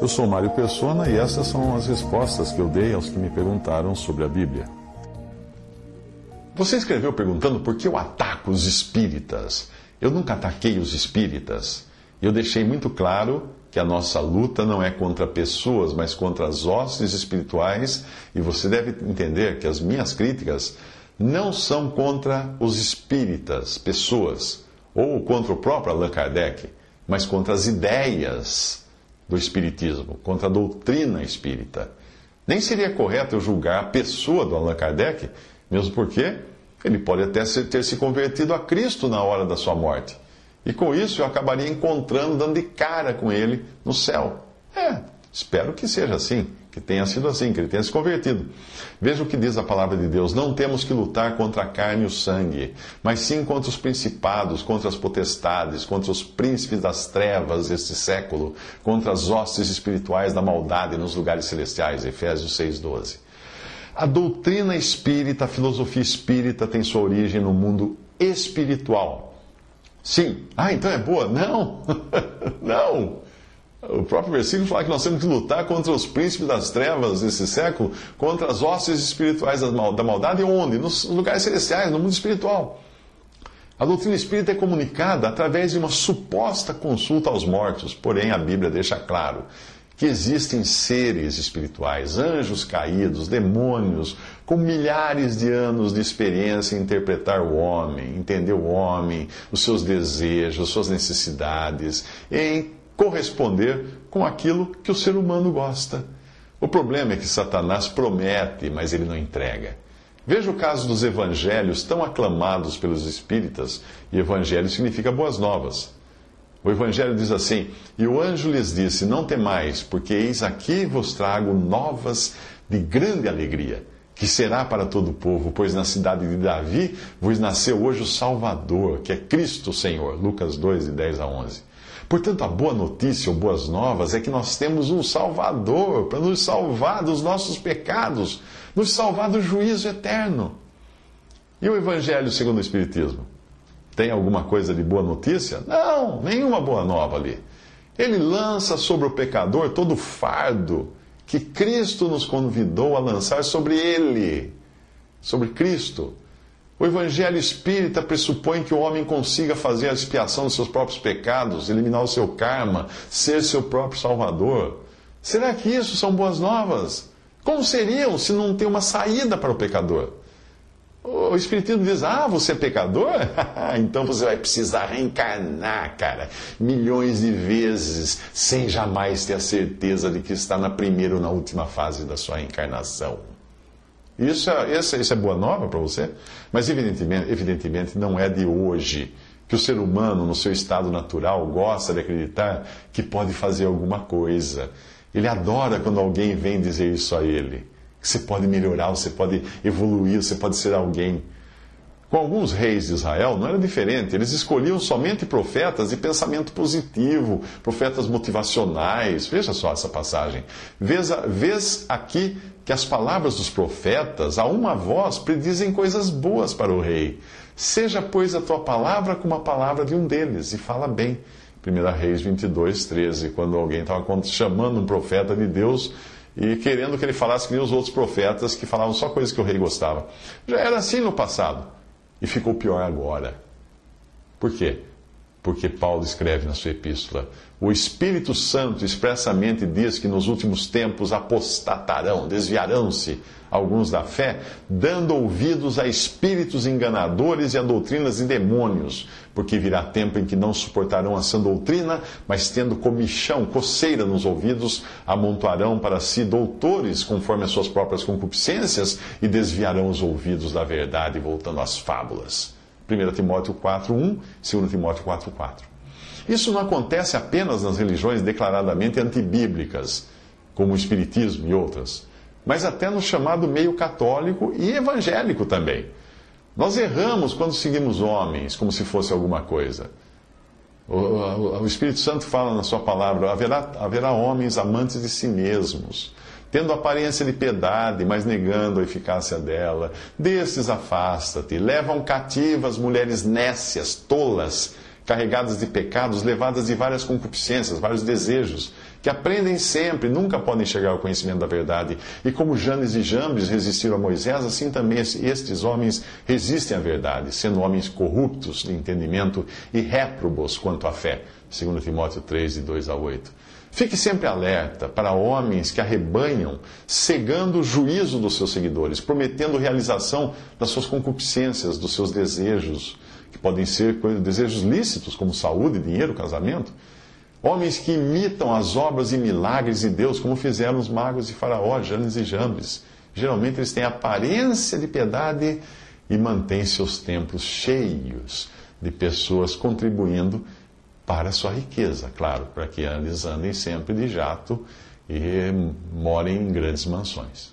Eu sou Mário Persona e essas são as respostas que eu dei aos que me perguntaram sobre a Bíblia. Você escreveu perguntando por que eu ataco os espíritas. Eu nunca ataquei os espíritas. Eu deixei muito claro que a nossa luta não é contra pessoas, mas contra as hostes espirituais, e você deve entender que as minhas críticas não são contra os espíritas, pessoas, ou contra o próprio Allan Kardec, mas contra as ideias do espiritismo, contra a doutrina espírita. Nem seria correto eu julgar a pessoa do Allan Kardec, mesmo porque ele pode até ter se convertido a Cristo na hora da sua morte. E com isso eu acabaria encontrando, dando de cara com ele no céu. Espero que seja assim, que tenha sido assim, que ele tenha se convertido. Veja o que diz a palavra de Deus: não temos que lutar contra a carne e o sangue, mas sim contra os principados, contra as potestades, contra os príncipes das trevas deste século, contra as hostes espirituais da maldade nos lugares celestiais. Efésios 6,12. A doutrina espírita, a filosofia espírita tem sua origem no mundo espiritual Sim. Ah, então é boa? Não. não. O próprio versículo fala que nós temos que lutar contra os príncipes das trevas desse século, contra as hostes espirituais da maldade, onde? Nos lugares celestiais, no mundo espiritual. A doutrina espírita é comunicada através de uma suposta consulta aos mortos, porém a Bíblia deixa claro que existem seres espirituais, anjos caídos, demônios, com milhares de anos de experiência em interpretar o homem, entender o homem, os seus desejos, suas necessidades, em corresponder com aquilo que o ser humano gosta. O problema é que Satanás promete, mas ele não entrega. Veja o caso dos evangelhos tão aclamados pelos espíritas, e evangelho significa boas novas. O Evangelho diz assim: E o anjo lhes disse: Não temais, porque eis aqui vos trago novas de grande alegria, que será para todo o povo, pois na cidade de Davi vos nasceu hoje o Salvador, que é Cristo Senhor. Lucas 2, de 10 a 11. Portanto, a boa notícia ou boas novas é que nós temos um Salvador para nos salvar dos nossos pecados, nos salvar do juízo eterno. E o Evangelho segundo o Espiritismo? Tem alguma coisa de boa notícia? Não, nenhuma boa nova ali. Ele lança sobre o pecador todo o fardo que Cristo nos convidou a lançar sobre ele, sobre Cristo. O Evangelho espírita pressupõe que o homem consiga fazer a expiação dos seus próprios pecados, eliminar o seu karma, ser seu próprio salvador. Será que isso são boas novas? Como seriam se não tem uma saída para o pecador? O Espiritismo diz: Ah, você é pecador? então você vai precisar reencarnar, cara, milhões de vezes, sem jamais ter a certeza de que está na primeira ou na última fase da sua reencarnação. Isso é, é boa nova para você? Mas, evidentemente, evidentemente, não é de hoje que o ser humano, no seu estado natural, gosta de acreditar que pode fazer alguma coisa. Ele adora quando alguém vem dizer isso a ele que você pode melhorar, você pode evoluir, você pode ser alguém. Com alguns reis de Israel não era diferente. Eles escolhiam somente profetas de pensamento positivo, profetas motivacionais. Veja só essa passagem. Vês, vês aqui que as palavras dos profetas, a uma voz, predizem coisas boas para o rei. Seja, pois, a tua palavra como a palavra de um deles, e fala bem. 1 Reis 22, 13, quando alguém estava chamando um profeta de Deus e querendo que ele falasse que nem os outros profetas que falavam só coisas que o rei gostava. Já era assim no passado e ficou pior agora. Por quê? Porque Paulo escreve na sua epístola: o Espírito Santo expressamente diz que nos últimos tempos apostatarão, desviarão-se alguns da fé, dando ouvidos a espíritos enganadores e a doutrinas de demônios, porque virá tempo em que não suportarão a sã doutrina, mas tendo comichão, coceira nos ouvidos, amontoarão para si doutores conforme as suas próprias concupiscências e desviarão os ouvidos da verdade, voltando às fábulas. 1 Timóteo 4:1, 2 Timóteo 4:4. Isso não acontece apenas nas religiões declaradamente antibíblicas, como o Espiritismo e outras mas até no chamado meio católico e evangélico também. Nós erramos quando seguimos homens como se fosse alguma coisa. O, o, o Espírito Santo fala na sua palavra: haverá, haverá homens amantes de si mesmos, tendo aparência de piedade, mas negando a eficácia dela. Destes afasta-te. Levam cativas mulheres nécias, tolas carregadas de pecados, levadas de várias concupiscências, vários desejos, que aprendem sempre, nunca podem chegar ao conhecimento da verdade. E como Janes e Jambres resistiram a Moisés, assim também estes homens resistem à verdade, sendo homens corruptos de entendimento e réprobos quanto à fé. 2 Timóteo 3, de 2 a 8. Fique sempre alerta para homens que arrebanham, cegando o juízo dos seus seguidores, prometendo realização das suas concupiscências, dos seus desejos, que podem ser desejos lícitos, como saúde, dinheiro, casamento. Homens que imitam as obras e milagres de Deus, como fizeram os magos de Faraó, Janes e Jambes. Geralmente eles têm aparência de piedade e mantêm seus templos cheios de pessoas contribuindo para sua riqueza, claro, para que eles andem sempre de jato e morem em grandes mansões.